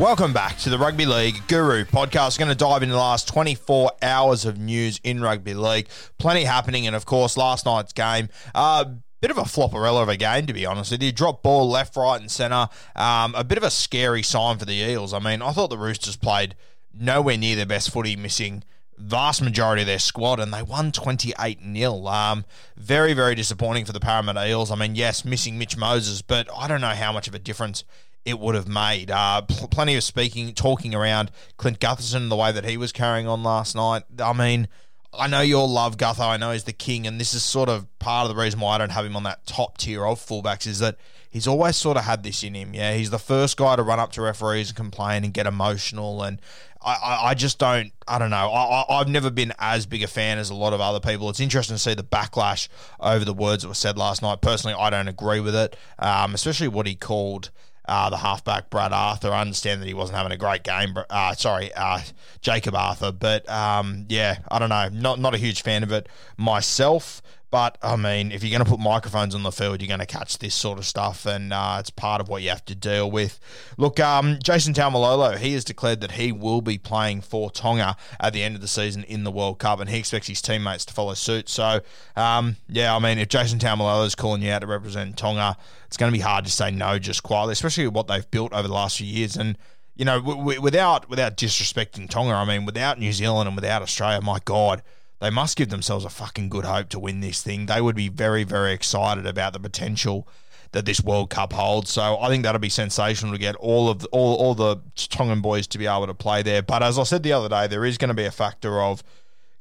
Welcome back to the Rugby League Guru podcast. We're Going to dive into the last 24 hours of news in rugby league. Plenty happening, and of course, last night's game. Uh, Bit of a flopperella of a game, to be honest with you. Drop ball left, right, and centre. Um, a bit of a scary sign for the Eels. I mean, I thought the Roosters played nowhere near their best footy, missing vast majority of their squad, and they won 28 0. Um, very, very disappointing for the Parramatta Eels. I mean, yes, missing Mitch Moses, but I don't know how much of a difference it would have made. Uh, pl- plenty of speaking, talking around Clint Gutherson, the way that he was carrying on last night. I mean, I know you all love Gutho. I know he's the king, and this is sort of part of the reason why I don't have him on that top tier of fullbacks is that he's always sort of had this in him. Yeah, he's the first guy to run up to referees and complain and get emotional, and I, I, I just don't. I don't know. I, I, I've never been as big a fan as a lot of other people. It's interesting to see the backlash over the words that were said last night. Personally, I don't agree with it, um, especially what he called uh, the halfback Brad Arthur. I understand that he wasn't having a great game. Uh, sorry, uh, Jacob Arthur. But um, yeah, I don't know. Not not a huge fan of it myself. But I mean, if you're going to put microphones on the field, you're going to catch this sort of stuff, and uh, it's part of what you have to deal with. Look, um, Jason Taumalolo, he has declared that he will be playing for Tonga at the end of the season in the World Cup, and he expects his teammates to follow suit. So, um, yeah, I mean, if Jason Taumalolo is calling you out to represent Tonga, it's going to be hard to say no just quietly, especially what they've built over the last few years. And you know, w- w- without without disrespecting Tonga, I mean, without New Zealand and without Australia, my God they must give themselves a fucking good hope to win this thing. They would be very, very excited about the potential that this World Cup holds. So I think that'll be sensational to get all of the, all all the Tongan boys to be able to play there. But as I said the other day, there is going to be a factor of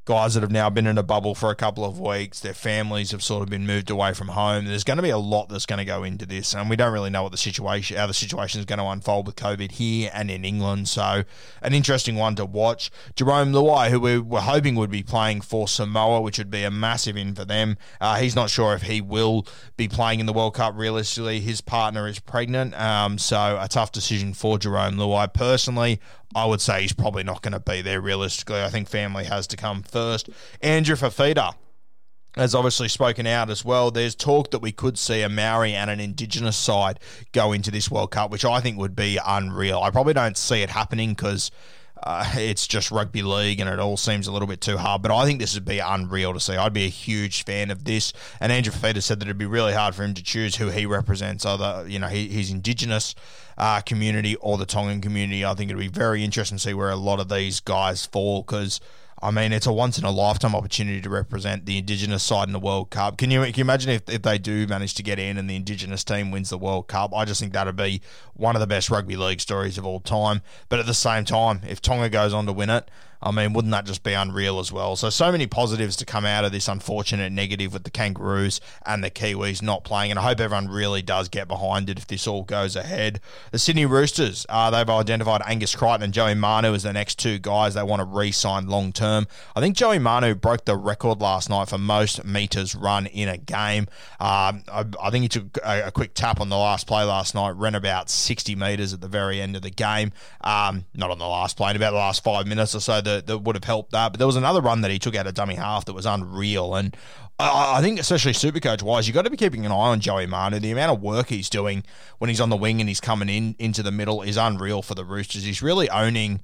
guys that have now been in a bubble for a couple of weeks. Their families have sort of been moved away from home. There's going to be a lot that's going to go into this, and we don't really know what the situation, how the situation is going to unfold with COVID here and in England. So, an interesting one to watch. Jarome Luai, who we were hoping would be playing for Samoa, which would be a massive in for them. Uh, he's not sure if he will be playing in the World Cup. Realistically, his partner is pregnant, um, so a tough decision for Jarome Luai. Personally, I would say he's probably not going to be there realistically. I think family has to come first. Andrew Fifita has obviously spoken out as well. There's talk that we could see a Maori and an Indigenous side go into this World Cup, which I think would be unreal. I probably don't see it happening because uh, it's just rugby league and it all seems a little bit too hard. But I think this would be unreal to see. I'd be a huge fan of this. And Andrew Fifita said that it'd be really hard for him to choose who he represents, either you know his Indigenous uh, community or the Tongan community. I think it'd be very interesting to see where a lot of these guys fall because. I mean, it's a once in a lifetime opportunity to represent the Indigenous side in the World Cup. Can you, can you imagine if, if they do manage to get in and the Indigenous team wins the World Cup? I just think that'd be one of the best rugby league stories of all time. But at the same time, if Tonga goes on to win it, I mean, wouldn't that just be unreal as well? So, so many positives to come out of this unfortunate negative with the Kangaroos and the Kiwis not playing. And I hope everyone really does get behind it if this all goes ahead. The Sydney Roosters, uh, they've identified Angus Crichton and Joey Manu as the next two guys they want to re sign long term. I think Joey Manu broke the record last night for most metres run in a game. Um, I, I, think he took a, a, quick tap on the last play last night, ran about 60 metres at the very end of the game. Um, not on the last play, in about the last five minutes or so that, that would have helped that. But there was another run that he took out of dummy half that was unreal. And I, I think, especially Supercoach wise, you've got to be keeping an eye on Joey Manu. The amount of work he's doing when he's on the wing and he's coming in into the middle is unreal for the Roosters. He's really owning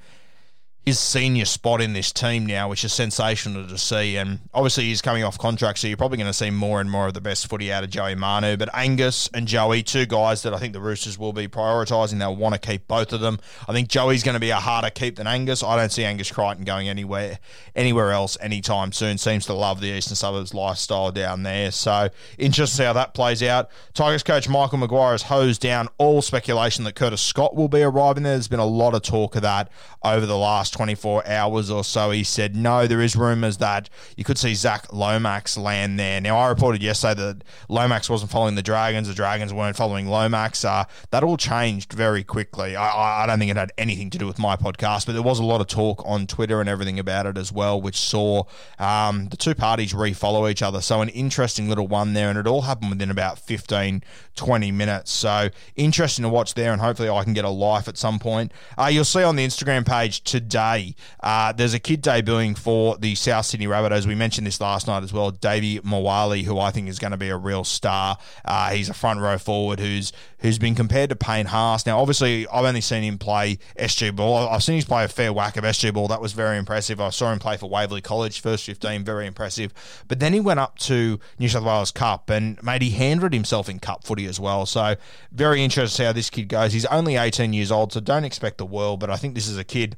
his senior spot in this team now, which is sensational to see. And obviously, he's coming off contract, so you're probably going to see more and more of the best footy out of Joey Manu. But Angus and Joey, two guys that I think the Roosters will be prioritising. They'll want to keep both of them. I think Joey's going to be a harder keep than Angus. I don't see Angus Crichton going anywhere anywhere else anytime soon. Seems to love the Eastern Suburbs lifestyle down there. So interesting to see how that plays out. Tigers coach Michael Maguire has hosed down all speculation that Curtis Scott will be arriving there. There's been a lot of talk of that over the last 24 hours or so. He said, no, there is rumours that you could see Zac Lomax land there. Now, I reported yesterday that Lomax wasn't following the Dragons, the Dragons weren't following Lomax. Uh, that all changed very quickly. I, I don't think it had anything to do with my podcast, but there was a lot of talk on Twitter and everything about it as well, which saw um, the two parties refollow each other. So, an interesting little one there, and it all happened within about 15, 20 minutes. So, interesting to watch there, and hopefully, I can get a life at some point. Uh, you'll see on the Instagram page today. Uh, there's a kid debuting for the South Sydney Rabbitohs. We mentioned this last night as well. Davvy Moale, who I think is going to be a real star. Uh, he's a front row forward who's who's been compared to Payne Haas. Now, obviously, I've only seen him play SG ball. I've seen him play a fair whack of SG ball. That was very impressive. I saw him play for Waverley College, first 15, very impressive. But then he went up to New South Wales Cup and made he handled himself in Cup footy as well. So very interested to see how this kid goes. He's only 18 years old, so don't expect the world. But I think this is a kid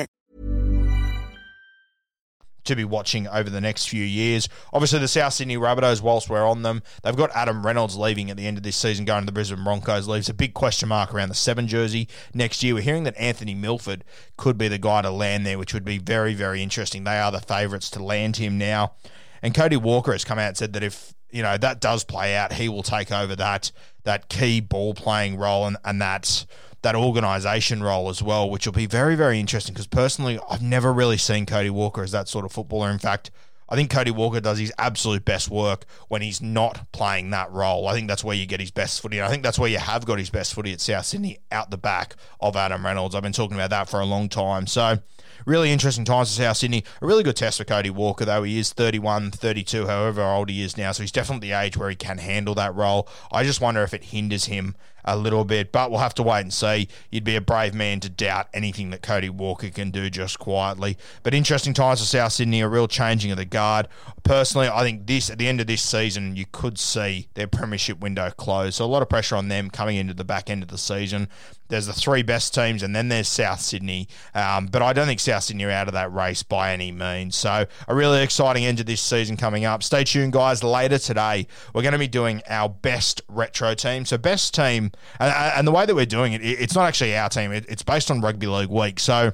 to be watching over the next few years. Obviously, the South Sydney Rabbitohs, whilst we're on them, they've got Adam Reynolds leaving at the end of this season, going to the Brisbane Broncos. Leaves a big question mark around the seven jersey next year. We're hearing that Anthony Milford could be the guy to land there, which would be very, very interesting. They are the favourites to land him now. And Cody Walker has come out and said that if you know that does play out, he will take over that that key ball playing role and, and that that organisation role as well, which will be very, very interesting because personally, I've never really seen Cody Walker as that sort of footballer. In fact, I think Cody Walker does his absolute best work when he's not playing that role. I think that's where you get his best footy. And I think that's where you have got his best footy at South Sydney out the back of Adam Reynolds. I've been talking about that for a long time. So, really interesting times for South Sydney. A really good test for Cody Walker, though. He is 31, 32, however old he is now. So, he's definitely the age where he can handle that role. I just wonder if it hinders him a little bit, but we'll have to wait and see. You'd be a brave man to doubt anything that Cody Walker can do just quietly. But interesting times for South Sydney, a real changing of the guard. Personally, I think this at the end of this season, you could see their premiership window close. So a lot of pressure on them coming into the back end of the season. There's the three best teams, and then there's South Sydney. Um, but I don't think South Sydney are out of that race by any means. So a really exciting end of this season coming up. Stay tuned, guys. Later today, we're going to be doing our best retro team. So best team, and, and the way that we're doing it, it's not actually our team. it's based on Rugby League Week. So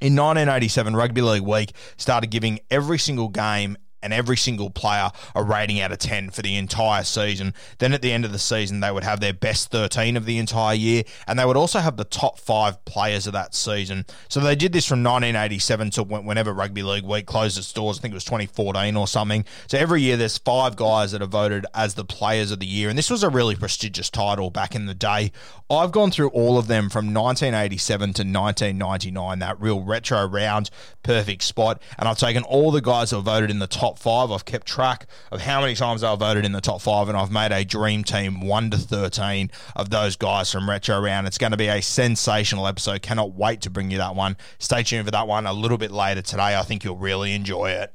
in 1987, Rugby League Week started giving every single game and every single player a rating out of 10 for the entire season. Then at the end of the season, they would have their best 13 of the entire year, and they would also have the top five players of that season. So they did this from 1987 to whenever Rugby League Week closed its doors. I think it was 2014 or something. So every year, there's five guys that are voted as the players of the year, and this was a really prestigious title back in the day. I've gone through all of them from 1987 to 1999, that real retro round, perfect spot, and I've taken all the guys that were voted in the top top five. I've kept track of how many times I've voted in the top five, and I've made a dream team one to 13 of those guys from Retro Round. It's going to be a sensational episode. Cannot wait to bring you that one. Stay tuned for that one a little bit later today. I think you'll really enjoy it.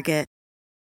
Target.